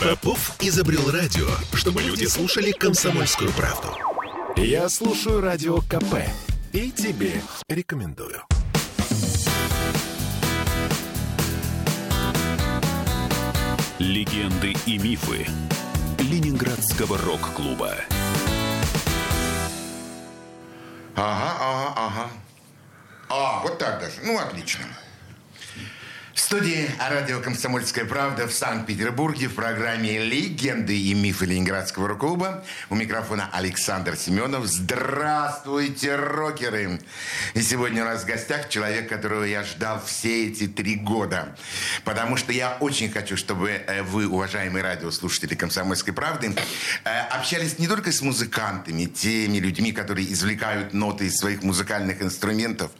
Попов изобрел радио, чтобы люди слушали комсомольскую правду. Я слушаю радио КП и тебе рекомендую. Легенды и мифы Ленинградского рок-клуба. Ага, ага, ага. А, вот так даже. Ну, отлично. Студии радио «Комсомольская правда» в Санкт-Петербурге в программе «Легенды и мифы Ленинградского рок-клуба». У микрофона Александр Семенов. Здравствуйте, рокеры! И сегодня у нас в гостях человек, которого я ждал все эти три года. Потому что я очень хочу, чтобы э, вы, уважаемые радиослушатели «Комсомольской правды», э, общались не только с музыкантами, теми людьми, которые извлекают ноты из своих музыкальных инструментов,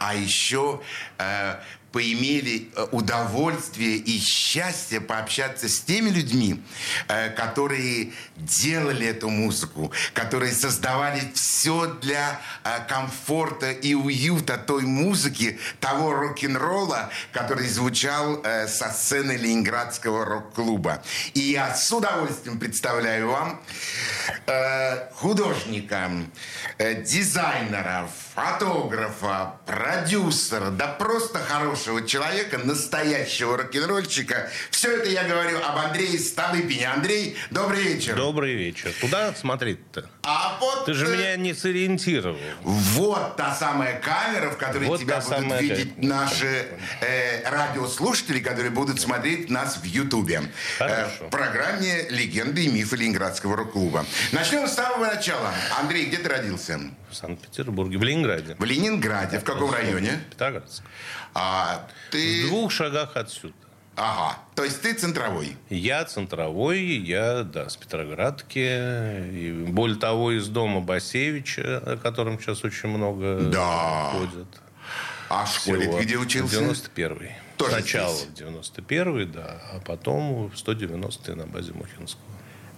а еще э, поимели э, удовольствие и счастье пообщаться с теми людьми, э, которые делали эту музыку, которые создавали все для э, комфорта и уюта той музыки, того рок-н-ролла, который звучал со сцены Ленинградского рок-клуба. И я с удовольствием представляю вам художника, дизайнера, фотографа, продюсера, да просто хорошего человека, настоящего рок-н-ролльщика. Все это я говорю об Андрее Столыпине. Андрей, добрый вечер. Добрый вечер. Куда смотреть-то? А вот... Ты же э, меня не сориентировал. Вот та самая камера, в которой Вот тебя будут самая видеть наши э, радиослушатели, которые будут смотреть нас в Ютубе. Хорошо. в программе «Легенды и мифы Ленинградского рок-клуба». Начнем с самого начала. Андрей, где ты родился? В Санкт-Петербурге, в Ленинграде. В Ленинграде. В каком районе? Петроградск. А В ты... двух шагах отсюда. Ага. То есть ты центровой. Я центровой, я, да, с Петроградки. И более того, из дома Басевича, о котором сейчас очень много Да. ходят. А в школе ты где учился? 91-й. Тоже Сначала здесь? в 91-й, да, а потом в 190-й на базе Мухинского.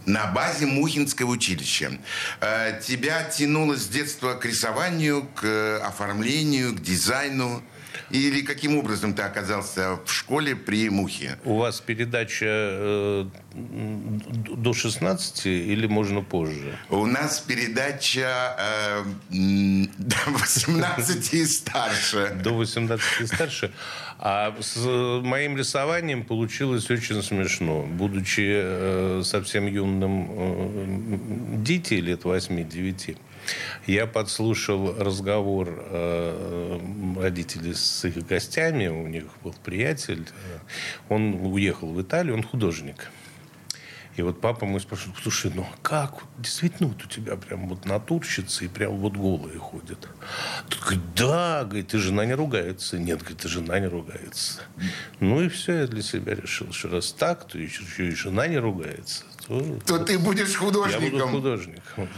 На базе Мухинского училища. Э, тебя тянуло с детства к рисованию, к э, оформлению, к дизайну? Или каким образом ты оказался в школе при Мухе? У вас передача э, до 16 или можно позже? У нас передача э, до 18 и старше. До 18 и старше. А с моим рисованием получилось очень смешно. Будучи э, совсем юным э, дити, лет 8-9, я подслушал разговор э, родителей с их гостями. У них был приятель. Он уехал в Италию, он художник. И вот папа мой спрашивает, слушай, ну как? Вот Действительно, вот у тебя прям вот натурщицы и прям вот голые ходят. Тот говорит, да, говорит, и жена не ругается. Нет, говорит, и жена не ругается. Ну и все, я для себя решил, что раз так, то еще и жена не ругается. То, ты будешь я буду художником. художником.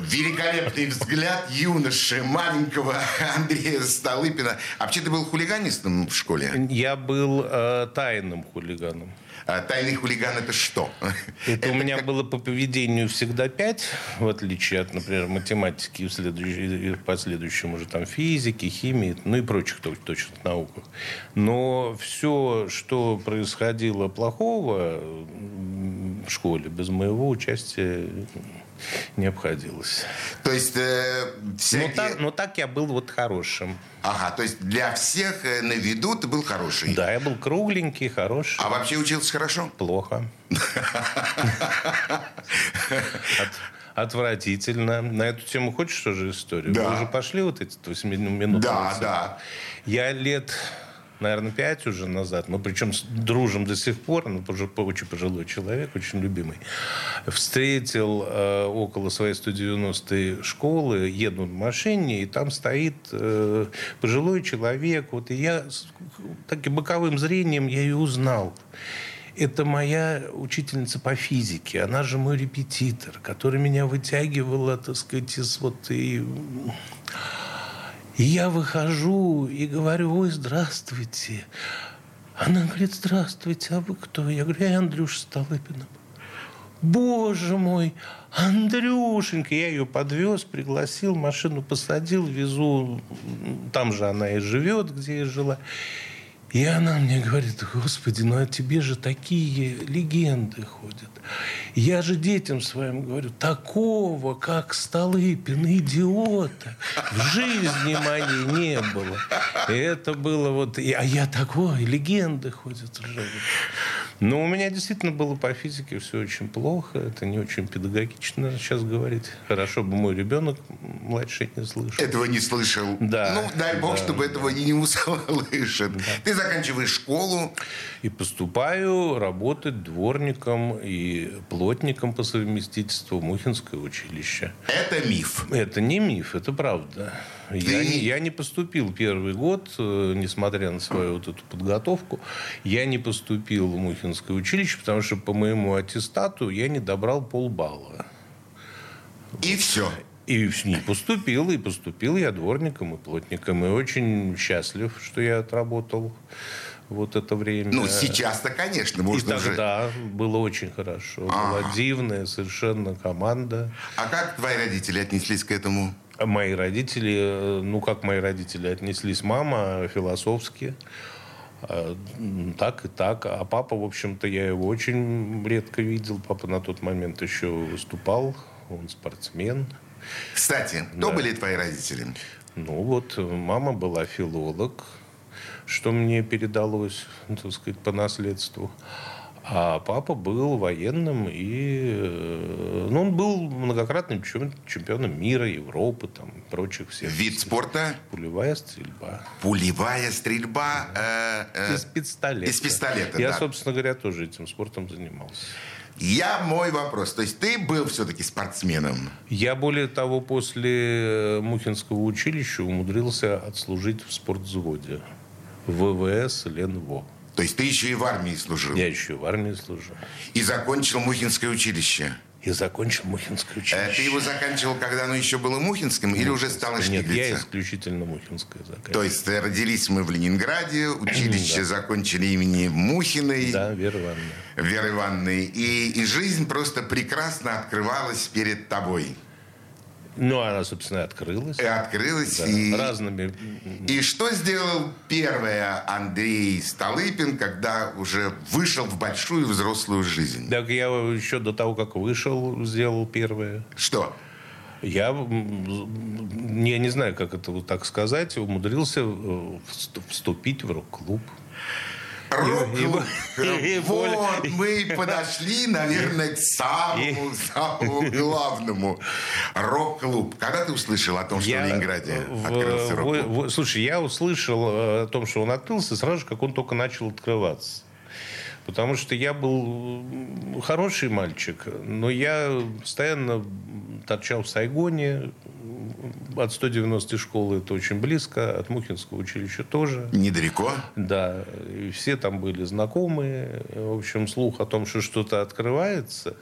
Великолепный взгляд юноши, маленького Андрея Столыпина. А вообще ты был хулиганистом в школе? Я был э, тайным хулиганом. А тайный хулиган это что? Это у меня было по поведению всегда пять, в отличие от, например, математики и, в следующей- и в последующем уже там физики, химии, ну и прочих точ- точных науках. Но все, что происходило плохого в школе, без моего участия не обходилось. То есть э, Но всякие... так, но так я был вот хорошим. Ага, то есть для всех э, на виду ты был хороший. Да, я был кругленький, хороший. А вообще учился хорошо? Плохо. От- Отвратительно. На эту тему хочешь тоже историю? Да. Мы уже пошли вот эти 8 минут. Да, да. Я лет, наверное, пять уже назад, ну, причем дружим до сих пор, ну, по- очень пожилой человек, очень любимый, встретил э, около своей 190-й школы, еду в машине, и там стоит э, пожилой человек, вот, и я таким боковым зрением я ее узнал. Это моя учительница по физике. Она же мой репетитор, который меня вытягивала, так сказать, из вот и... И я выхожу и говорю, ой, здравствуйте. Она говорит, здравствуйте, а вы кто? Я говорю, я Андрюша Столыпина. Боже мой, Андрюшенька. Я ее подвез, пригласил, машину посадил, везу. Там же она и живет, где я жила. И она мне говорит, господи, ну а тебе же такие легенды ходят. Я же детям своим говорю, такого, как Столыпин, идиота, в жизни моей не было. И это было вот, а я такой, легенды ходят. Но у меня действительно было по физике все очень плохо. Это не очень педагогично сейчас говорить. Хорошо бы мой ребенок младший не слышал. Этого не слышал. Да. Ну, дай бог, да, чтобы да. этого не услышит. Да. Ты заканчиваешь школу. И поступаю работать дворником и плотником по совместительству в Мухинское училище. Это миф. Это не миф, это правда. Ты... Я, не, я не поступил первый год, э, несмотря на свою вот эту подготовку. Я не поступил в Мухинское училище, потому что по моему аттестату я не добрал полбалла. И все. И не поступил, и поступил я дворником и плотником. И очень счастлив, что я отработал вот это время. Ну, сейчас-то, конечно, можно И тогда было очень хорошо. А-а-а. Была дивная совершенно команда. А как твои родители отнеслись к этому? Мои родители, э, ну, как мои родители отнеслись, мама философски, э, так и так. А папа, в общем-то, я его очень редко видел. Папа на тот момент еще выступал, он спортсмен. Кстати, кто да. были твои родители? Ну вот, мама была филолог, что мне передалось, так сказать, по наследству. А папа был военным и... Э, ну, он был многократным чемпионом мира, Европы, там, прочих всех. Вид спорта? Пулевая стрельба. Пулевая стрельба? Э, э, из пистолета. Из пистолета, Я, да. собственно говоря, тоже этим спортом занимался. Я мой вопрос. То есть ты был все-таки спортсменом? Я, более того, после Мухинского училища умудрился отслужить в спортвзводе. В ВВС Ленво. То есть ты еще и в армии служил? Я еще и в армии служил. И закончил Мухинское училище? И закончил Мухинское училище. А ты его заканчивал, когда оно еще было Мухинским, или уже стало Штиглица? Нет, я исключительно Мухинское заканчивал. То есть родились мы в Ленинграде, училище закончили имени Мухиной. Да, Веры Ивановны. Веры Ивановны. И, и жизнь просто прекрасно открывалась перед тобой. Ну, она, собственно, открылась. И открылась. Да, и... Разными. И что сделал первое Андрей Столыпин, когда уже вышел в большую взрослую жизнь? Так я еще до того, как вышел, сделал первое. Что? Я, я не знаю, как это вот так сказать, умудрился э, вступить в рок-клуб. Рок-клуб. Вот мы подошли, наверное, к самому, самому главному. Рок-клуб. Когда ты услышал о том, что в Ленинграде открылся рок-клуб? Слушай, я услышал э, о том, что он открылся сразу же, как он только начал открываться. Потому что я был хороший мальчик, но я постоянно торчал в Сайгоне, от 190 школы это очень близко, от Мухинского училища тоже. Недалеко? Да. И все там были знакомые. В общем, слух о том, что что-то открывается,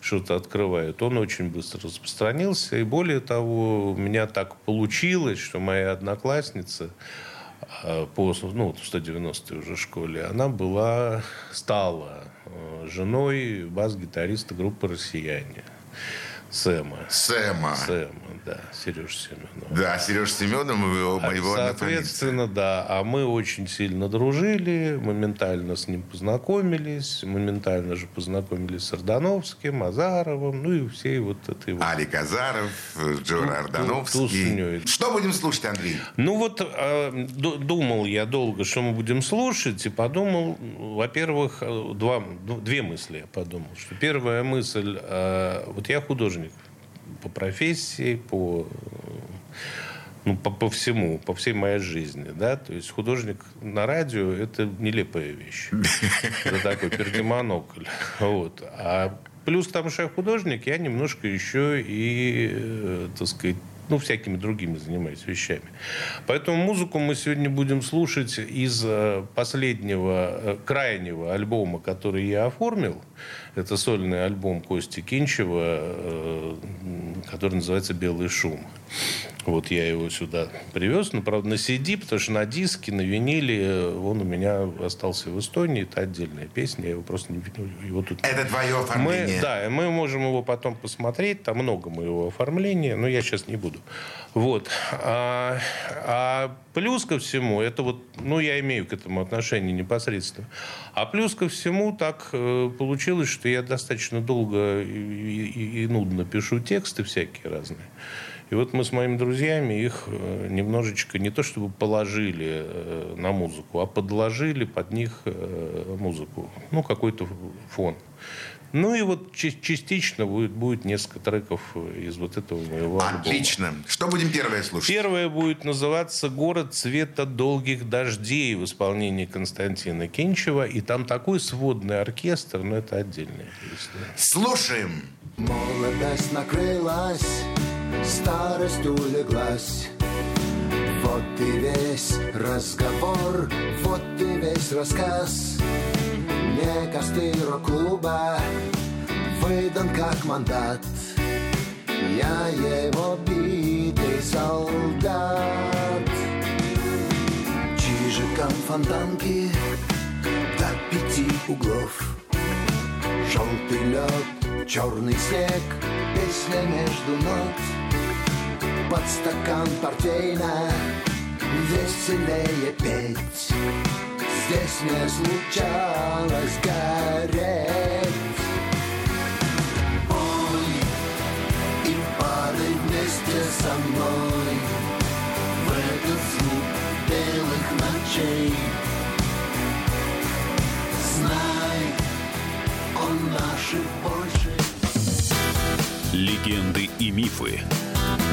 что-то открывает, он очень быстро распространился. И более того, у меня так получилось, что моя одноклассница по ну, 190-й уже школе, она была, стала э, женой бас-гитариста группы «Россияне». Сэма. Сэма. Сэма, да, Сереж Семенов. Да, Сереж Семенов, его, а, моего Соответственно, да. А мы очень сильно дружили, моментально с ним познакомились, моментально же познакомились с Ордановским, Азаровым, ну и всей вот этой вот... Алик Азаров, Джора Ордановский. Что будем слушать, Андрей? Ну вот, э, думал я долго, что мы будем слушать, и подумал, во-первых, два, две мысли я подумал. Что первая мысль, э, вот я художник по профессии, по ну, по, по всему, по всей моей жизни, да, то есть художник на радио – это нелепая вещь. Это такой пердемонокль. Вот. А плюс к тому, что я художник, я немножко еще и, э, так сказать, ну, всякими другими занимаюсь вещами. Поэтому музыку мы сегодня будем слушать из э, последнего, э, крайнего альбома, который я оформил. Это сольный альбом Кости Кинчева, э, который называется «Белый шум». Вот я его сюда привез, но, правда, на CD, потому что на диске, на виниле он у меня остался в Эстонии. Это отдельная песня, я его просто не... Его тут... Это твое оформление? Мы, да, мы можем его потом посмотреть, там много моего оформления, но я сейчас не буду. Вот. А, а плюс ко всему, это вот, ну, я имею к этому отношение непосредственно. А плюс ко всему так э, получилось, что я достаточно долго и, и, и нудно пишу тексты всякие разные. И вот мы с моими друзьями их э, немножечко не то чтобы положили э, на музыку, а подложили под них э, музыку. Ну, какой-то фон. Ну и вот частично будет, будет несколько треков из вот этого моего альбома. Отлично. Что будем первое слушать? Первое будет называться «Город цвета долгих дождей» в исполнении Константина Кинчева. И там такой сводный оркестр, но это отдельная песня. Слушаем. Молодость накрылась старость улеглась. Вот и весь разговор, вот и весь рассказ. Мне косты рок-клуба выдан как мандат. Я его битый солдат. Чижиком фонтанки до пяти углов. Желтый лед, черный снег, песня между нот под стакан портвейна Веселее петь. Здесь не случалось гореть. Пой и падай вместе со мной В этот звук белых ночей. Знай, он наших больше. Легенды и мифы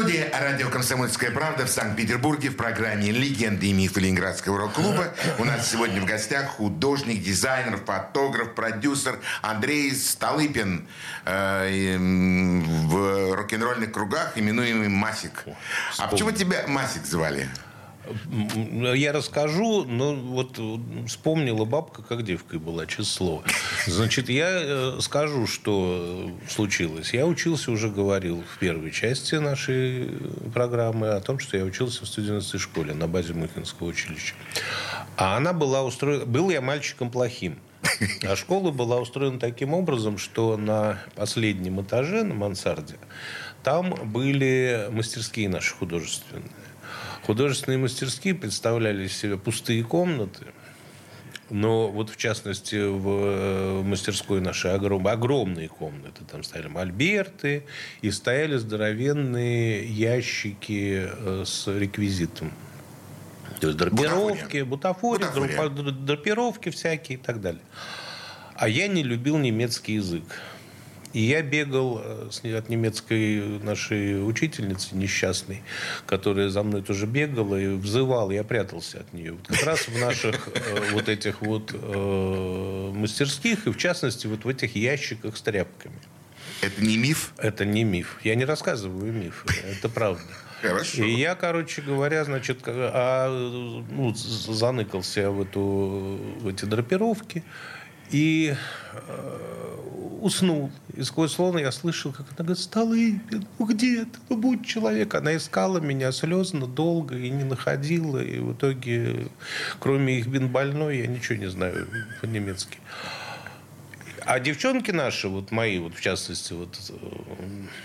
студии радио «Комсомольская правда» в Санкт-Петербурге в программе «Легенды и мифы Ленинградского рок-клуба». У нас сегодня в гостях художник, дизайнер, фотограф, продюсер Андрей Столыпин э, в рок-н-ролльных кругах, именуемый Масик. А почему тебя Масик звали? Я расскажу, но вот вспомнила бабка, как девкой была, число. Значит, я э, скажу, что случилось. Я учился, уже говорил в первой части нашей программы о том, что я учился в студенческой школе на базе Мухинского училища. А она была устроена... Был я мальчиком плохим. А школа была устроена таким образом, что на последнем этаже, на мансарде, там были мастерские наши художественные. Художественные мастерские представляли из себя пустые комнаты, но вот в частности в э, мастерской нашей огром, огромные комнаты. Там стояли мольберты и стояли здоровенные ящики э, с реквизитом. То есть драпировки, бутафория, бутафория. драпировки всякие и так далее. А я не любил немецкий язык. И я бегал э, от немецкой нашей учительницы несчастной, которая за мной тоже бегала и взывал, я прятался от нее. Вот как раз в наших э, вот этих вот э, мастерских, и в частности вот в этих ящиках с тряпками. Это не миф? Это не миф. Я не рассказываю миф. Это правда. Хорошо. И я, короче говоря, значит, а, ну, заныкался в, эту, в эти драпировки и э, уснул. И сквозь сон я слышал, как она говорит, Столыпин, ну где ты? Ну будь человек. Она искала меня слезно, долго и не находила. И в итоге, кроме их бин больной, я ничего не знаю по-немецки. А девчонки наши, вот мои, вот в частности, вот... Э,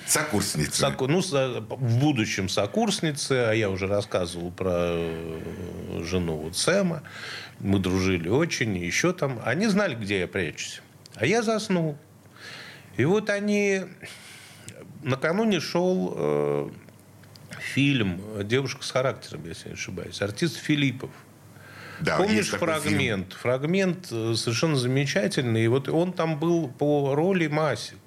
сокурсницы. Соку, ну, в будущем сокурсницы, а я уже рассказывал про э, жену вот Сэма. Мы дружили очень, и еще там. Они знали, где я прячусь. А я заснул. И вот они... Накануне шел э, фильм «Девушка с характером», если не ошибаюсь. Артист Филиппов. Да, Помнишь фрагмент? Фильм. Фрагмент э, совершенно замечательный. И вот он там был по роли Масик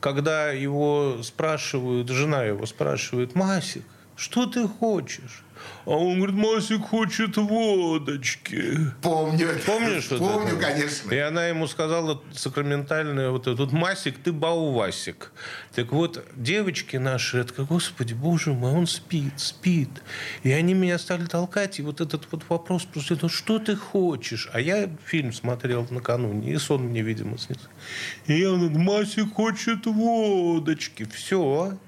когда его спрашивают, жена его спрашивает, Масик, что ты хочешь? А он говорит, Масик хочет водочки. Помню. Помнишь? вот Помню, это? конечно. И она ему сказала сакраментальное вот это, вот Масик, ты Баувасик. Так вот, девочки наши, это, господи, боже мой, он спит, спит. И они меня стали толкать, и вот этот вот вопрос просто, ну что ты хочешь? А я фильм смотрел накануне, и сон мне, видимо, снится. И я говорю, Масик хочет водочки. Все.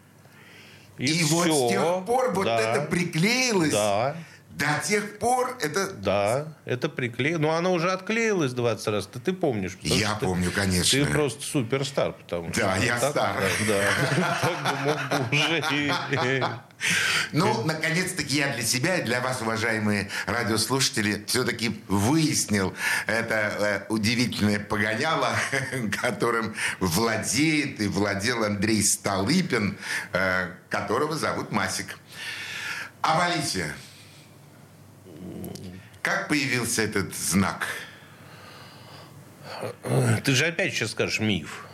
И, вот с тех пор вот Да. это приклеилось. Да. До тех пор это... Да, это приклеено. Но оно уже отклеилось 20 раз. Ты, ты помнишь. Я что ты- помню, конечно. Ты просто суперстар, потому что... Да, ну, я так, стар. Да, да. Так бы мог бы уже и... Ну, наконец-таки я для себя и для вас, уважаемые радиослушатели, все-таки выяснил это э, удивительное погоняло, которым владеет и владел Андрей Столыпин, э, которого зовут Масик. А Алисия, как появился этот знак? Ты же опять сейчас скажешь миф.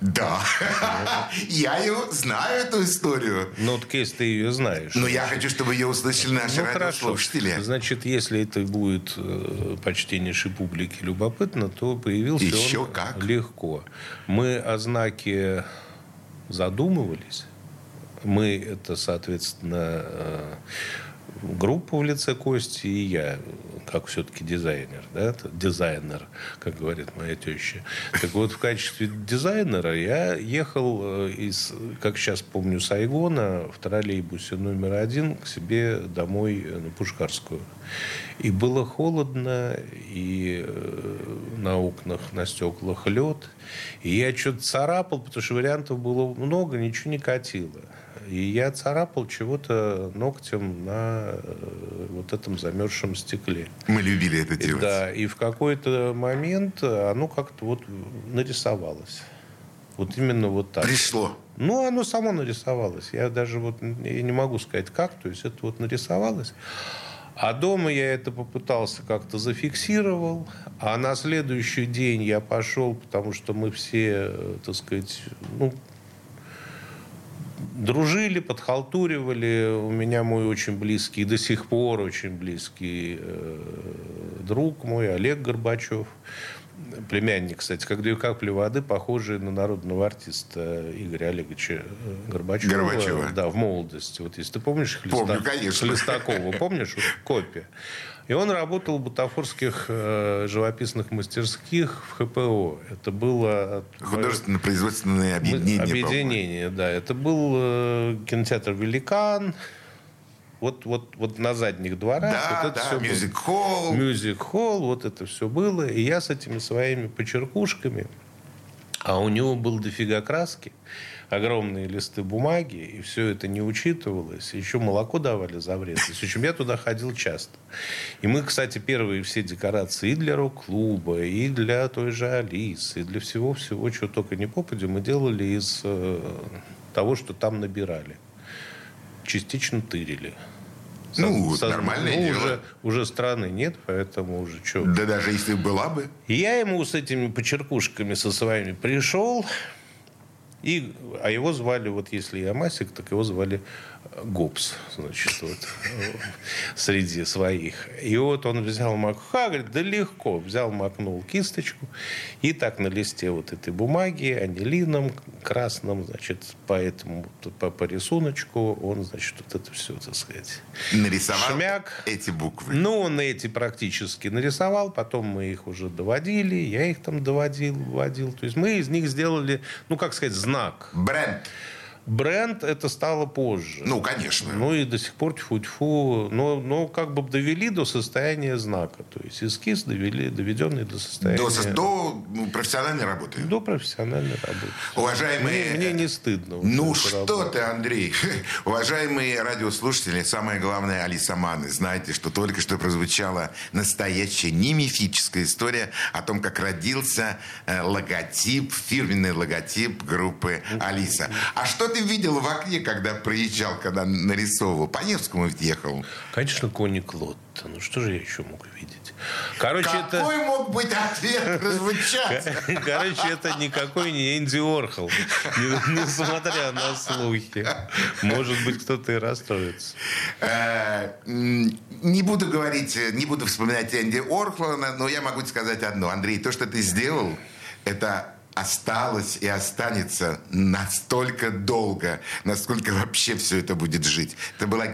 Да, я ее знаю, эту историю. Ну, так если ты ее знаешь. Но я хочу, чтобы ее услышали наши Ну, хорошо. радиослушатели. Значит, если это будет э, почтеннейшей публике любопытно, то появился Еще он как. легко. Мы о знаке задумывались. Мы это, соответственно, э, группа в лице Кости и я, как все-таки дизайнер, да, дизайнер, как говорит моя теща. Так вот, в качестве дизайнера я ехал э, из, как сейчас помню, Сайгона в троллейбусе номер один к себе домой на Пушкарскую. И было холодно, и э, на окнах, на стеклах лед. И я что-то царапал, потому что вариантов было много, ничего не катило. И я царапал чего-то ногтем на э, вот этом замерзшем стекле. Мы любили это делать. Да, и в какой-то момент оно как-то вот нарисовалось. Вот именно вот так. Пришло. Ну, оно само нарисовалось. Я даже вот я не могу сказать как. То есть это вот нарисовалось. А дома я это попытался как-то зафиксировал. А на следующий день я пошел, потому что мы все, э, так сказать, ну, дружили, подхалтуривали. У меня мой очень близкий, до сих пор очень близкий э, друг мой, Олег Горбачев. Племянник, кстати, как две капли воды, похожий на народного артиста Игоря Олеговича э, Горбачева. Горбачева. Да, в молодости. Вот если ты помнишь Хлеста- Помню, конечно. Хлестакова, помнишь? Копия. И он работал в бутафорских э, живописных мастерских в ХПО. Это было... Художественно-производственное Мы- объединение. Объединение, да. Это был э, кинотеатр «Великан». Вот, вот, вот на задних дворах. Да, вот это да, мюзик-холл. Мюзик-холл, вот это все было. И я с этими своими почеркушками, а у него был дофига краски, огромные листы бумаги, и все это не учитывалось. Еще молоко давали за вредность. В общем, я туда ходил часто. И мы, кстати, первые все декорации и для рок-клуба, и для той же Алисы, и для всего-всего, чего только не попадем, мы делали из э, того, что там набирали. Частично тырили. Ну, Со- нормальное ну, дело. Уже, уже страны нет, поэтому уже что. Да даже если была бы. Я ему с этими почеркушками со своими пришел, и, а его звали, вот если я Масик, так его звали Гопс, значит, вот, среди своих. И вот он взял макха, говорит, да легко, взял, макнул кисточку, и так на листе вот этой бумаги, анилином красным, значит, по этому, по, по рисуночку, он, значит, вот это все, так сказать, Нарисовал Шмяк. эти буквы. ну, он эти практически нарисовал, потом мы их уже доводили, я их там доводил, вводил. То есть мы из них сделали, ну, как сказать, знак. Бренд. Бренд это стало позже. Ну, конечно. Ну и до сих пор тьфу-тьфу, но, но как бы довели до состояния знака. То есть эскиз довели, доведенный до состояния... До, до ну, профессиональной работы. до профессиональной работы. Уважаемые... Мне, мне не стыдно. Ну что работу. ты, Андрей? Уважаемые радиослушатели, самое главное, Алиса Маны, знаете, что только что прозвучала настоящая, не мифическая история о том, как родился э, логотип, фирменный логотип группы Алиса. А что ты видел в окне, когда проезжал, когда нарисовывал? По Невскому ведь ехал. Конечно, Кони Клод. Ну что же я еще мог видеть? Короче, Какой это... мог быть ответ прозвучать? Короче, это никакой не Энди Орхол. Не- Несмотря на слухи. Может быть, кто-то и расстроится. Э, Не буду говорить, не буду вспоминать Энди Орхлана, но я могу сказать одно. Андрей, то, что ты сделал, это осталось и останется настолько долго, насколько вообще все это будет жить. Это была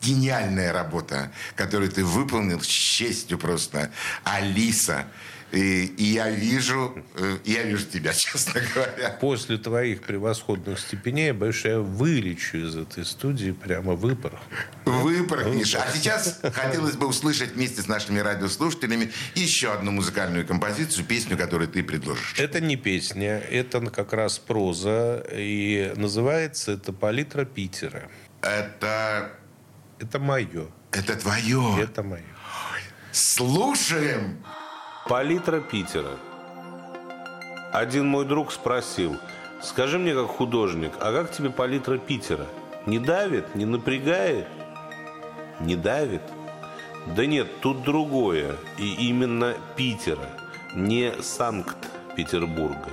гениальная работа, которую ты выполнил с честью просто. Алиса. И, и я вижу, э, я вижу тебя, честно говоря. После твоих превосходных степеней, я боюсь, что я вылечу из этой студии прямо выпорхну. Выпорхнешь. А сейчас хотелось бы услышать вместе с нашими радиослушателями еще одну музыкальную композицию, песню, которую ты предложишь. Это не песня, это как раз проза. И называется это «Палитра Питера». Это, Это мое. это твое. Это мое. Слушаем. Палитра Питера. Один мой друг спросил, скажи мне как художник, а как тебе палитра Питера? Не давит, не напрягает? Не давит? Да нет, тут другое. И именно Питера, не Санкт-Петербурга.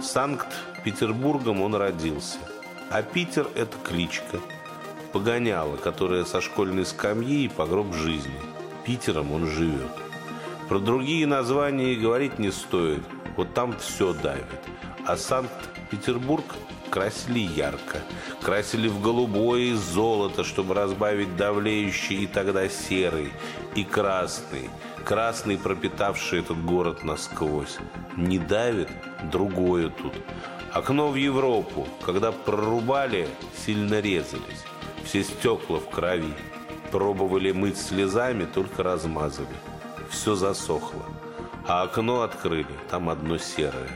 Санкт-Петербургом он родился. А Питер – это кличка. Погоняла, которая со школьной скамьи и по гроб жизни. Питером он живет. Про другие названия и говорить не стоит. Вот там все давит. А Санкт-Петербург красили ярко. Красили в голубое и золото, чтобы разбавить давлеющий и тогда серый, и красный. Красный, пропитавший этот город насквозь. Не давит, другое тут. Окно в Европу, когда прорубали, сильно резались. Все стекла в крови. Пробовали мыть слезами, только размазывали. Все засохло. А окно открыли, там одно серое.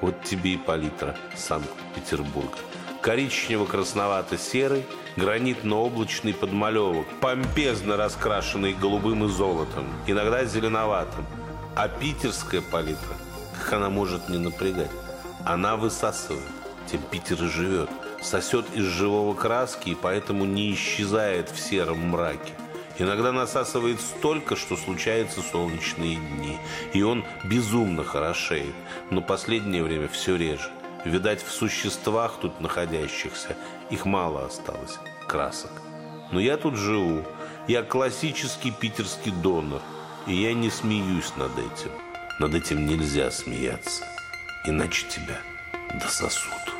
Вот тебе и палитра Санкт-Петербурга. Коричнево-красновато-серый, гранитно-облачный подмалевок, помпезно раскрашенный голубым и золотом, иногда зеленоватым. А питерская палитра, как она может не напрягать? Она высасывает, тем Питер и живет. Сосет из живого краски и поэтому не исчезает в сером мраке. Иногда насасывает столько, что случаются солнечные дни. И он безумно хорошеет. Но последнее время все реже. Видать, в существах тут находящихся их мало осталось, красок. Но я тут живу. Я классический питерский донор. И я не смеюсь над этим. Над этим нельзя смеяться. Иначе тебя дососут.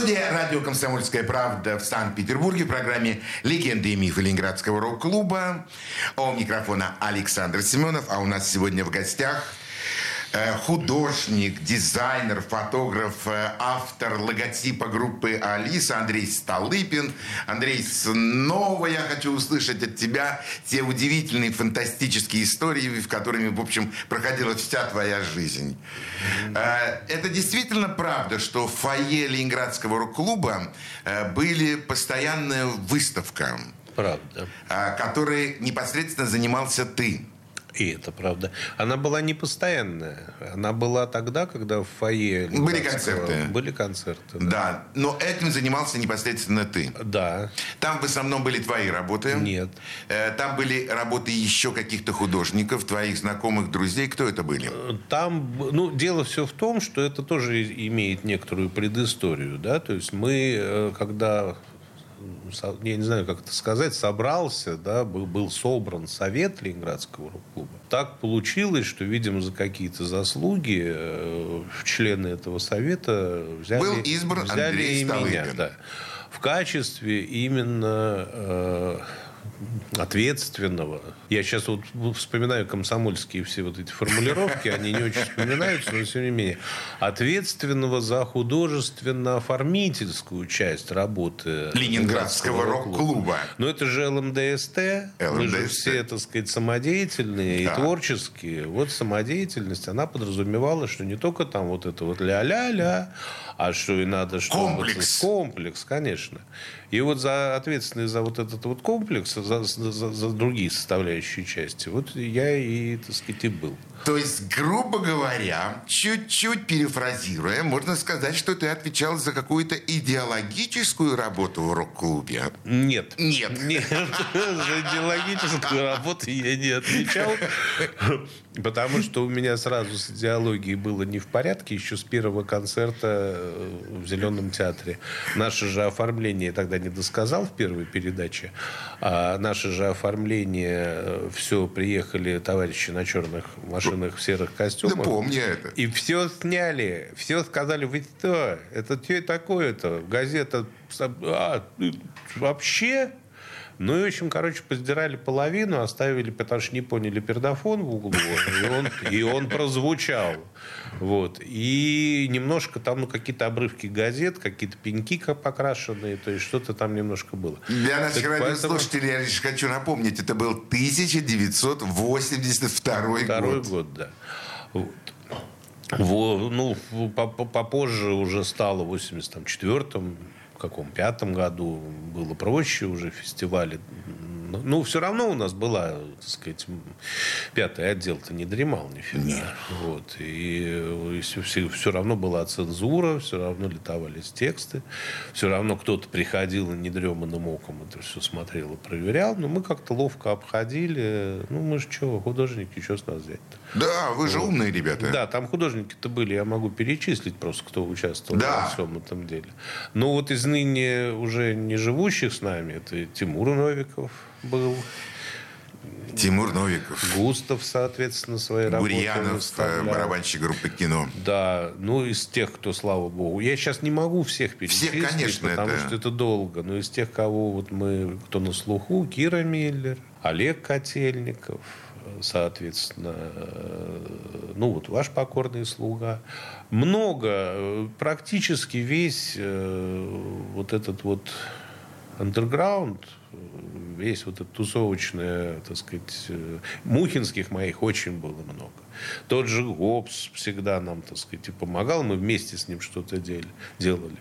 Студия «Радио Комсомольская правда» в Санкт-Петербурге в программе «Легенды и мифы Ленинградского рок-клуба». У микрофона Александр Семенов, а у нас сегодня в гостях художник, дизайнер, фотограф, э, автор логотипа группы «Алиса» Андрей Столыпин. Андрей, снова я хочу услышать от тебя те удивительные, фантастические истории, в которыми, в общем, проходила вся твоя жизнь. Э, Это действительно правда, что в фойе Ленинградского рок-клуба э, были постоянная выставка, Правда. э, которой непосредственно занимался ты. И это правда. Она была не постоянная. Она была тогда, когда в фойе... Были концерты. Были концерты, да. Да, но этим занимался непосредственно ты. Да. Там в основном были твои работы. Нет. Э, Там были работы еще каких-то художников, твоих знакомых, друзей. Кто это были? Там, ну, дело все в том, что это тоже имеет некоторую предысторию, да, то есть мы, э, когда, я не знаю, как это сказать, собрался, да, был, был собран совет Ленинградского рок-клуба, так получилось, что, видимо, за какие-то заслуги э, члены этого совета взяли, Был избран взяли Андрей и меня, да, в качестве именно э, ответственного. Я сейчас вот вспоминаю комсомольские все вот эти формулировки, они не очень вспоминаются, но тем не менее. Ответственного за художественно-оформительскую часть работы Ленинградского рок-клуба. Но это же ЛМДСТ. Мы же все, так сказать, самодеятельные Да. и творческие. Вот самодеятельность, она подразумевала, что не только там вот это вот ля-ля-ля, а что и надо что Комплекс. комплекс, конечно. И вот за ответственность за вот этот вот комплекс, за, за- за другие составляющие части, вот я и, так сказать, и был. То есть, грубо говоря, чуть-чуть перефразируя, можно сказать, что ты отвечал за какую-то идеологическую работу в рок-клубе. Нет. Нет. Нет. За идеологическую работу я не отвечал. Потому что у меня сразу с идеологией было не в порядке еще с первого концерта э, в Зеленом театре. Наше же оформление, я тогда не досказал в первой передаче, а наше же оформление, все, приехали товарищи на черных машинах в серых Да костюмах. помню это. И все сняли. Все сказали, вы что? Это что такое-то? Газета... А, вообще? Ну и, в общем, короче, поздирали половину, оставили, потому что не поняли пердофон в углу, и он, и он прозвучал. Вот. И немножко там ну, какие-то обрывки газет, какие-то пеньки покрашенные, то есть что-то там немножко было. Для наших Так поэтому- радиослушателей я лишь хочу напомнить, это был 1982 Второй год. год, да. Вот. Во- ну, по- по- попозже уже стало в 84-м, в каком пятом году было проще уже фестивали. Ну, все равно у нас была, так сказать, пятый отдел-то не дремал нифига. Вот. И все, все равно была цензура, все равно литовались тексты, все равно кто-то приходил и недреманным оком это все смотрел и проверял, но мы как-то ловко обходили. Ну, мы же что, художники, что с нас взять-то? Да, вы же умные ребята. Да, там художники-то были, я могу перечислить просто, кто участвовал Да. во всем этом деле. Но вот из ныне уже не живущих с нами, это Тимур Новиков был, Тимур Новиков, Густав, соответственно, свои работы Гурьянов, э, барабанщик группы кино. Да, ну из тех, кто, слава богу. Я сейчас не могу всех перечислить, конечно, потому это- что это долго. Но из тех, кого вот мы, кто на слуху, Кира Миллер, Олег Котельников, соответственно, э, ну вот ваш покорный слуга. Много, э, практически весь вот этот вот андерграунд, весь вот это тусовочное, так сказать, э, мухинских моих очень было много. Тот же Гопс всегда нам, так сказать, и помогал, мы вместе с ним что-то дел- делали.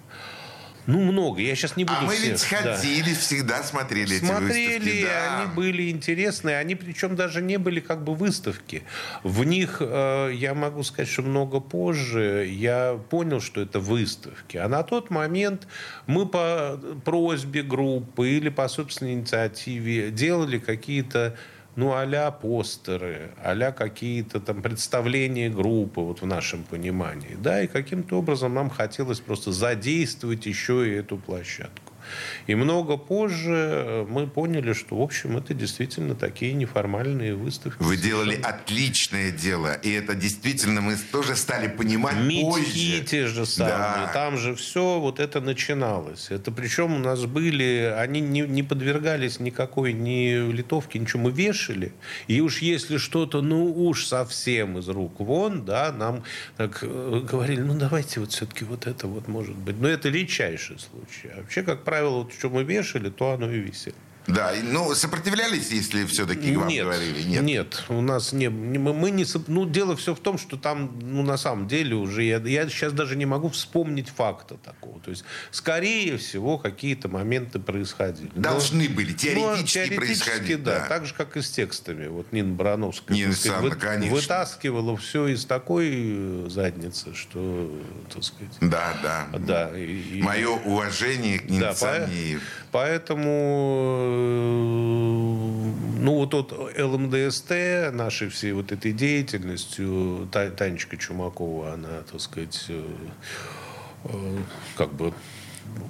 Ну, много. Я сейчас не буду А мы всех, ведь да. ходили, всегда смотрели эти Смотрели, выставки. Да. они были интересные. Они причем даже не были как бы выставки. В них, э, я могу сказать, что много позже я понял, что это выставки. А на тот момент мы по просьбе группы или по собственной инициативе делали какие-то ну, а постеры, а какие-то там представления группы, вот в нашем понимании. Да, и каким-то образом нам хотелось просто задействовать еще и эту площадку. И много позже э, мы поняли, что, в общем, это действительно такие неформальные выставки. Вы делали отличное дело. И это действительно мы тоже стали понимать Митьи позже. те же самые. Да. Там же все вот это начиналось. Это причем у нас были, они не, не подвергались никакой ни литовке, ничего. Мы вешали. И уж если что-то, ну уж совсем из рук вон, да, нам так э, говорили, ну давайте вот все-таки вот это вот может быть. Но это редчайший случай. А вообще, как правило, вот что мы вешали, то оно и висело. Да, и, ну, сопротивлялись, если все-таки вам нет, говорили? Нет. у нас не, мы, мы не... Ну, дело все в том, что там, ну, на самом деле уже... Я, я сейчас даже не могу вспомнить факта такого. То есть, скорее всего, какие-то моменты происходили. Но- Должны были, ну, теоретически, происходить. да, Так же, как и с текстами. Вот Нина Барановская Нина сказать, Александровна, конечно. вытаскивала все из такой э, задницы, что, так сказать... Да, да. Да, и- и- Мое уважение к Нине да, по- поэтому, ну, вот тот ЛМДСТ нашей всей вот этой деятельностью, Та- Танечка Чумакова, она, так сказать, э, э, как бы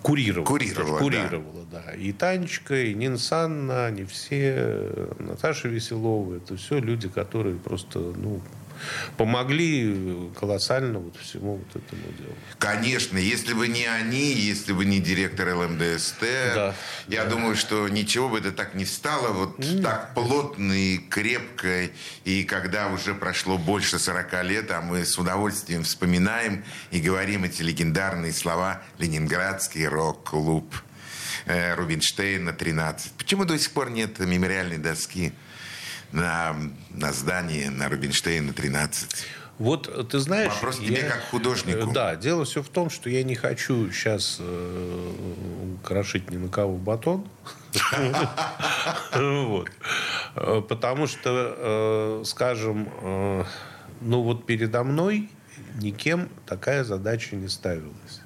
курировала. Курировала, курировала, да. И Танечка, и Нина Санна, они все, э, Наташа Веселова, это все люди, которые просто, ну, помогли колоссально вот всему вот этому делу. Конечно, если бы не они, если бы не директор ЛМДСТ, Да. я думаю, что ничего бы это так не стало, вот так плотно и крепко, и когда уже прошло больше 40 лет, а мы с удовольствием вспоминаем и говорим эти легендарные слова «Ленинградский рок-клуб». э, Рубинштейна 13. Почему до сих пор нет мемориальной доски на, на здании на Рубинштейна 13? Вот ты знаешь... Вопрос тебе как художнику. Э, Да, дело все в том, что я не хочу сейчас крошить ни на кого батон. Э, Потому что, э, скажем, э, ну вот передо мной никем такая задача не ставилась.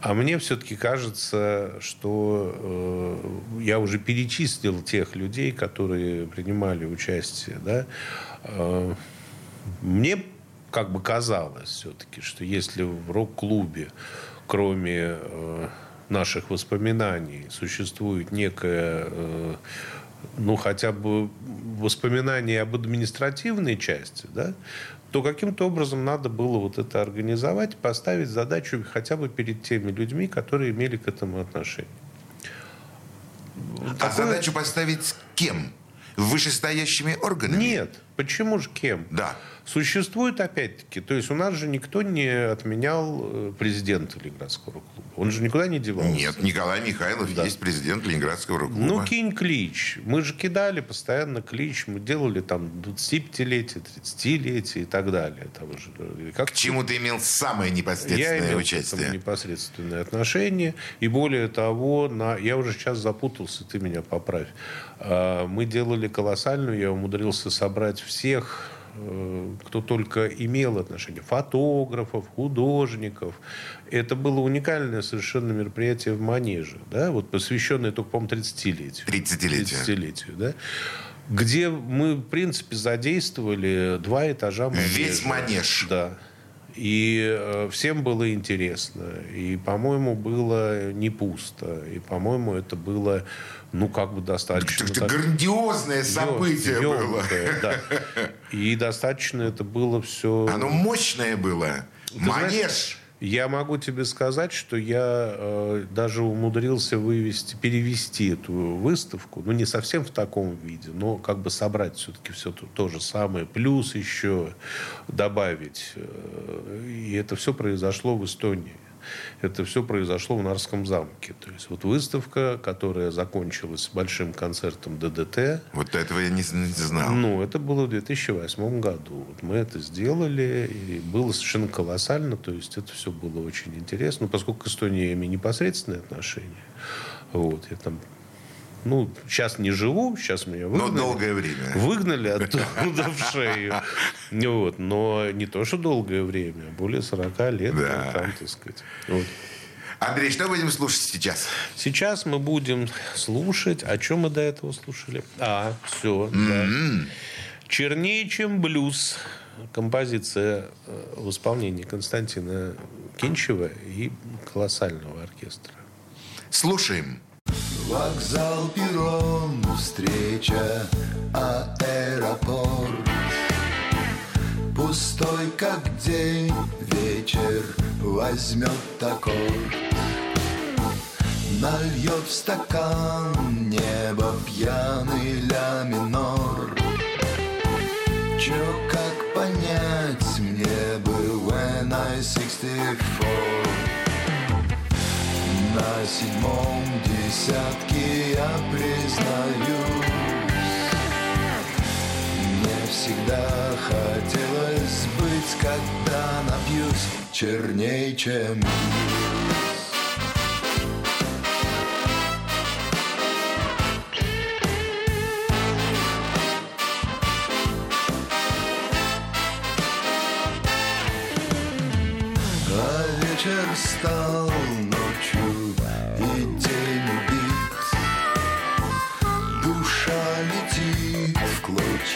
А мне все-таки кажется, что э, я уже перечислил тех людей, которые принимали участие. Да? Э, мне как бы казалось все-таки, что если в рок-клубе, кроме э, наших воспоминаний, существует некая, э, ну, хотя бы воспоминание об административной части, да, то каким-то образом надо было вот это организовать, поставить задачу хотя бы перед теми людьми, которые имели к этому отношение. А Такое- задачу поставить кем? Вышестоящими органами? Нет. Почему же кем? Да. Существует опять-таки, то есть у нас же никто не отменял э, президента Ленинградского рок-клуба. Он же никуда не девался. Нет, Николай Михайлов Да. есть президент Ленинградского рок-клуба. Ну, кинь клич. Мы же кидали постоянно клич. Мы делали там 25-летие, 30-летие и так далее. Того же. Как К чему ты имел самое я непосредственное имел к этому участие? непосредственное отношение. И более того, на... я уже сейчас запутался, ты меня поправь. А, Мы делали колоссальную, я умудрился собрать всех э, кто только имел отношение, фотографов, художников. Это было уникальное совершенно мероприятие в Манеже, да, вот посвященное только, по-моему, 30-летию. 30-летию. 30-летию, да где мы, в принципе, задействовали два этажа манежа. Весь манеж. Да. И э, всем было интересно. И, по-моему, было не пусто. И, по-моему, это было, ну, как бы достаточно... Это так- грандиозное событие ё- было. да. И достаточно это было все... Оно мощное было. знаешь, Манеж. Я могу тебе сказать, что я э, даже умудрился вывести, перевести эту выставку, ну не совсем в таком виде, но как бы собрать все-таки все то, то же самое, плюс еще добавить. э, и это все произошло в Эстонии. Это все произошло в Нарском замке. То есть вот выставка, которая закончилась большим концертом ДДТ, Вот этого я не, не знал. ну, это было в 2008 году. Вот мы это сделали, и было совершенно колоссально. То есть это все было очень интересно. Но поскольку к Эстонии я имею непосредственное отношение, вот, я там ну, сейчас не живу, сейчас меня Но выгнали. долгое время. Выгнали оттуда в шею. Вот. Но не то, что долгое время, а более 40 лет. Да. Там, так сказать. Вот. Андрей, что будем слушать сейчас? Сейчас мы будем слушать. О чем мы до этого слушали? А, все. Да. Чернее, чем блюз. Композиция э, в исполнении Константина Кинчева и колоссального оркестра. Слушаем. Вокзал, перрон, встреча, аэропорт. Пустой, как день, вечер возьмет аккорд Нальет в стакан небо пьяный ля минор. Чё, как понять мне бы when I 64 на седьмом десятке я признаюсь. Мне всегда хотелось быть, когда напьюсь Черней, чем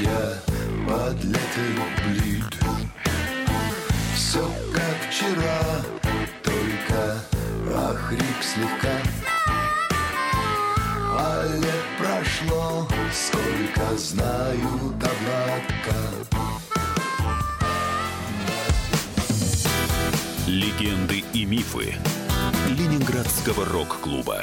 я подлетел блид Все как вчера, только охрип слегка. А лет прошло, сколько знаю до Легенды и мифы Ленинградского рок-клуба.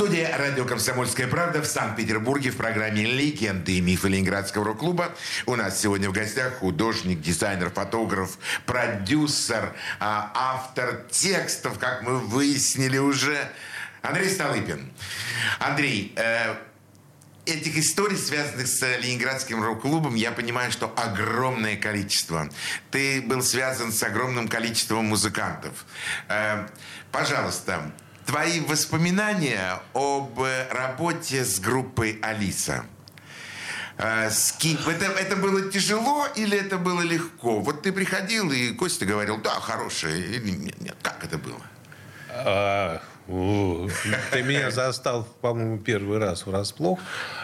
В студии радио «Комсомольская правда» в Санкт-Петербурге в программе «Легенды и мифы Ленинградского рок-клуба». У нас сегодня в гостях художник, дизайнер, фотограф, продюсер, а, автор текстов, как мы выяснили уже, Андрей Столыпин. Андрей, э, этих историй, связанных с Ленинградским рок-клубом, я понимаю, что огромное количество. Ты был связан с огромным количеством музыкантов. Э, пожалуйста, твои воспоминания об э, работе с группой «Алиса». Э, скинь. Это, это было тяжело или это было легко? Вот ты приходил, и Костя говорил, да, хорошая, или нет, нет. Как это было? Ты меня застал, по-моему, первый раз врасплох.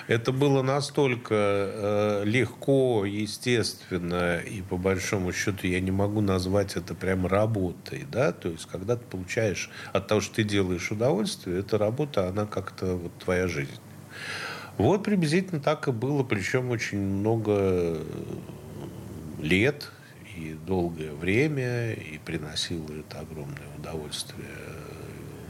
Это было настолько э, легко, естественно, и по большому счету я не могу назвать это прям работой, да, то есть когда ты получаешь от того, что ты делаешь удовольствие, эта работа, она как-то вот твоя жизнь. Вот приблизительно так и было, причем очень много лет и долгое время, и приносило это огромное удовольствие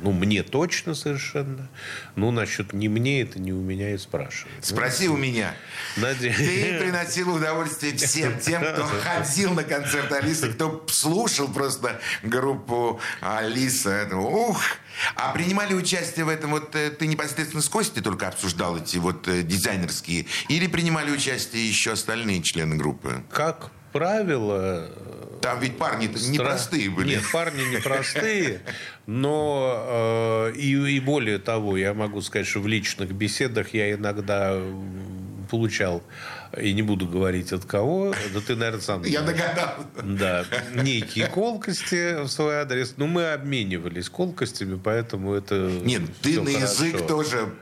ну, мне точно совершенно. Ну, насчет не мне, это не у меня и спрашивают. Спроси у меня. Наде... Ты приносил удовольствие всем тем, кто ходил на концерт Алисы, кто слушал просто группу Алиса. Ух! А принимали участие в этом, вот э, ты непосредственно с Костей только обсуждал эти вот э, дизайнерские, или принимали участие еще остальные члены группы? Как правило... Там ведь парни стра- непростые были. Нет, парни непростые, но э, и, и более того, я могу сказать, что в личных беседах я иногда получал, и не буду говорить от кого, да ты, наверное, сам Я догадался. Да, некие колкости в свой адрес. Но мы обменивались колкостями, поэтому это Нет, ты на язык хорошо. тоже,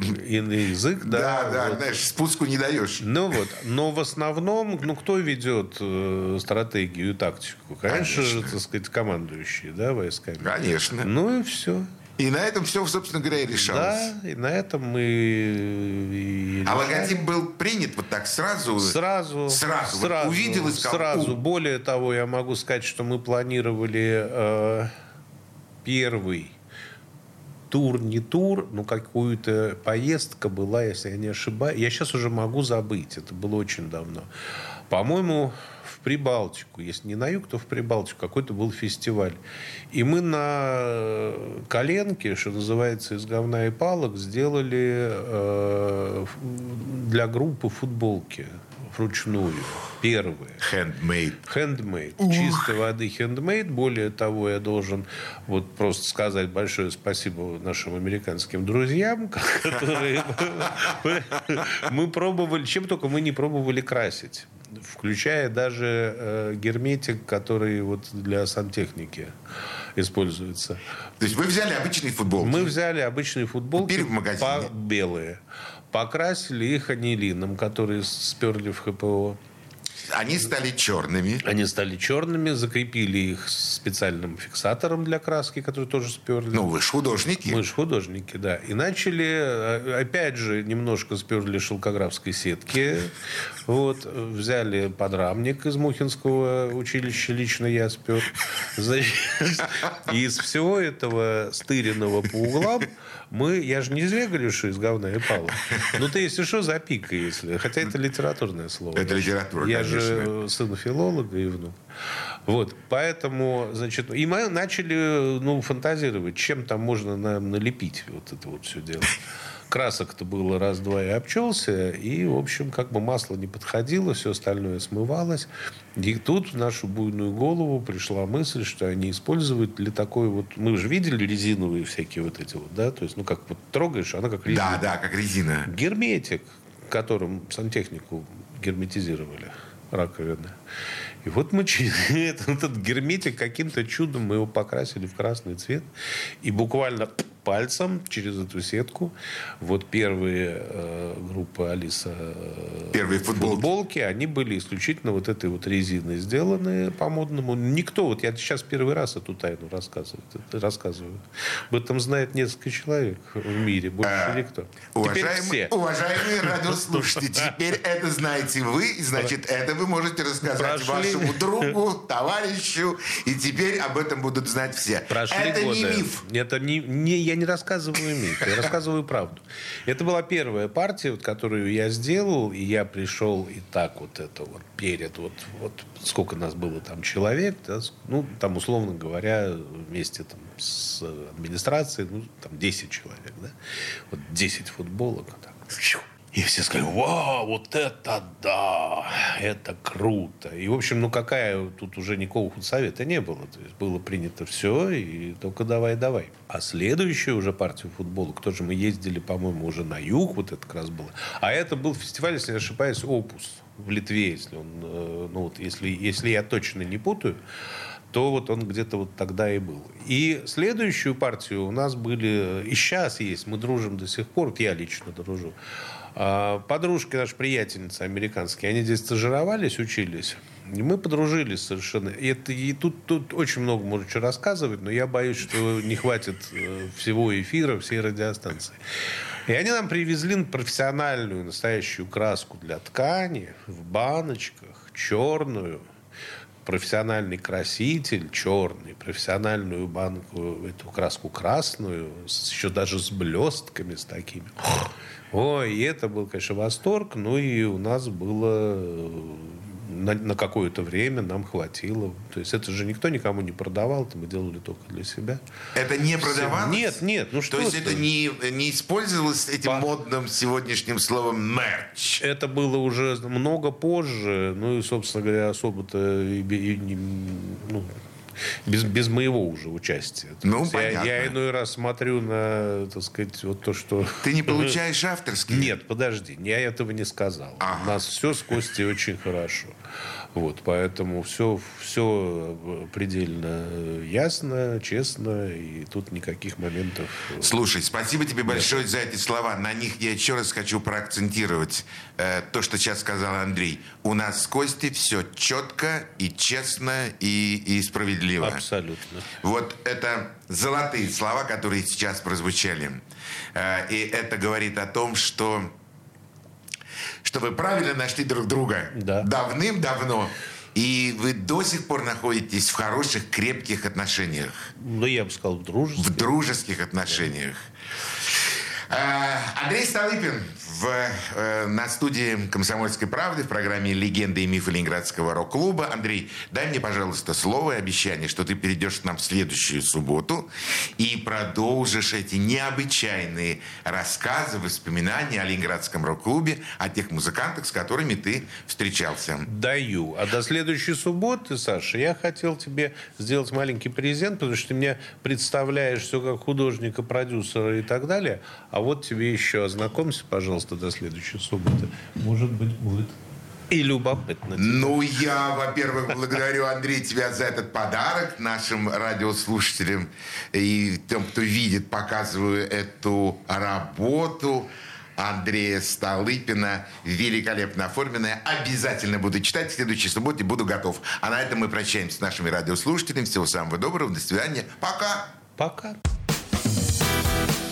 И на язык, да. да, да, вот. знаешь, спуску не даешь. Ну вот, но в основном, ну кто ведет э, стратегию и тактику? Конечно, же, Конечно. так сказать, командующие, да, войсками. Конечно. Ну и все. И на этом все, собственно говоря, и решалось. Да, и на этом мы и А логотип был принят вот так сразу? Сразу, Сразу. Вот увидел и сказал, Сразу. «У». Более того, я могу сказать, что мы планировали э, первый тур, не тур, но какую-то поездка была, если я не ошибаюсь. Я сейчас уже могу забыть, это было очень давно. По-моему, в Прибалтику, если не на юг, то в Прибалтику, какой-то был фестиваль. И мы на коленке, что называется, из говна и палок, сделали э, для группы футболки вручную. Первые. Handmade. Хендмейд. Чистой воды хендмейд. Более того, я должен вот просто сказать большое спасибо нашим американским друзьям, которые мы пробовали, чем только мы не пробовали красить. Включая даже э, герметик, который вот для сантехники используется. То есть вы взяли обычный футбол. Мы взяли обычные футболки в магазине? по- белые, покрасили их анилином, которые сперли в ХПО. Они стали черными. Они стали черными, закрепили их специальным фиксатором для краски, который тоже сперли. Ну, вы же художники. Мы же художники, да. И начали, э, опять же, немножко сперли шелкографской сетки. Вот, взяли подрамник из Мухинского училища, лично я спер. Значит, из всего этого стыренного по углам мы, я же не зря говорю, что из говна и пала. Ну, ты, если что, запикай, если. Хотя это литературное слово. Это литература, Я. же сын филолога и внук. Вот, поэтому, значит, и мы начали, ну, фантазировать, чем там можно нам налепить вот это вот все дело. Красок-то было раз-два и обчелся, и, в общем, как бы масло не подходило, все остальное смывалось. И тут в нашу буйную голову пришла мысль, что они используют для такой вот... Мы же видели резиновые всякие вот эти вот, да? То есть, ну, как вот трогаешь, она как резина. Да, да, как резина. Герметик, которым сантехнику герметизировали. Раковины. И вот мы этот, герметик каким-то чудом мы его покрасили в красный цвет. И буквально пальцем через эту сетку. Вот первые э, группы Алиса э, первые футболки. футболки, они были исключительно вот этой вот резиной сделаны по-модному. Никто, вот я сейчас первый раз эту тайну рассказываю. рассказываю. Об этом знает несколько человек в мире, больше а, никто. Уважаемые, все. уважаемые радиослушатели, теперь это знаете вы, и значит, это вы можете рассказать Прошли. вашему другу, товарищу, и теперь об этом будут знать все. Прошли это годы. не миф. Это не, не, я не рассказываю миф, я рассказываю правду. Это была первая партия, вот, которую я сделал, и я пришел и так вот это вот перед, вот, вот сколько нас было там человек, да, ну, там, условно говоря, вместе там с администрацией, ну, там 10 человек, да, вот 10 футболок, так, и все сказали, вау, вот это да, это круто. И, в общем, ну какая, тут уже никакого худсовета не было. То есть было принято все, и только давай-давай. А следующую уже партию футбола, кто же мы ездили, по-моему, уже на юг, вот это как раз было. А это был фестиваль, если не ошибаюсь, Опус в Литве, если он, э, ну вот, если, если я точно не путаю то вот он где-то вот тогда и был. И следующую партию у нас были, и сейчас есть, мы дружим до сих пор, вот я лично дружу, подружки наши приятельницы американские, они здесь стажировались, учились. И мы подружились совершенно. И, это, и тут, тут очень много можно что рассказывать, но я боюсь, что не хватит э, всего эфира, всей радиостанции. И они нам привезли профессиональную, настоящую краску для ткани в баночках, черную, профессиональный краситель черный, профессиональную банку, эту краску красную, еще даже с блестками, с такими. Ой, и это был, конечно, восторг. Ну и у нас было э, на, на какое-то время нам хватило. То есть это же никто никому не продавал, это мы делали только для себя. Это не продавалось? Нет, нет. Ну, что То есть это не, не использовалось этим По... модным сегодняшним словом мерч? Это было уже много позже. Ну и, собственно говоря, особо-то и, и, и, ну, без, без моего уже участия. Ну, есть понятно. Я, я иной раз смотрю на, так сказать, вот то, что... Ты не получаешь авторский? Нет, подожди, я этого не сказал. Ага. У нас все с Костей очень хорошо. Вот, поэтому все, все предельно ясно, честно, и тут никаких моментов... Э, Слушай, спасибо тебе большое за эти слова. На них я еще раз хочу проакцентировать э, то, что сейчас сказал Андрей. У нас с Костей все четко и честно и, и справедливо. Абсолютно. Вот это золотые слова, которые сейчас прозвучали. Э, и это говорит о том, что что вы правильно нашли друг друга да. давным-давно. И вы до сих пор находитесь в хороших, крепких отношениях. Ну, я бы сказал, в дружеских. В дружеских отношениях. Да. Андрей Столыпин в, э, на студии «Комсомольской правды» в программе «Легенды и мифы Ленинградского рок-клуба». Андрей, дай мне, пожалуйста, слово и обещание, что ты перейдешь к нам в следующую субботу и продолжишь эти необычайные рассказы, воспоминания о Ленинградском рок-клубе, о тех музыкантах, с которыми ты встречался. Даю. А до следующей субботы, Саша, я хотел тебе сделать маленький презент, потому что ты меня представляешь все как художника, продюсера и так далее. А вот тебе еще ознакомься, пожалуйста, до следующей субботы. Может быть, будет и любопытно. Ну, я, во-первых, благодарю, Андрей, тебя за этот подарок нашим радиослушателям и тем, кто видит, показываю эту работу. Андрея Столыпина, великолепно оформленная. Обязательно буду читать в следующей субботе, буду готов. А на этом мы прощаемся с нашими радиослушателями. Всего самого доброго, до свидания. Пока. Пока.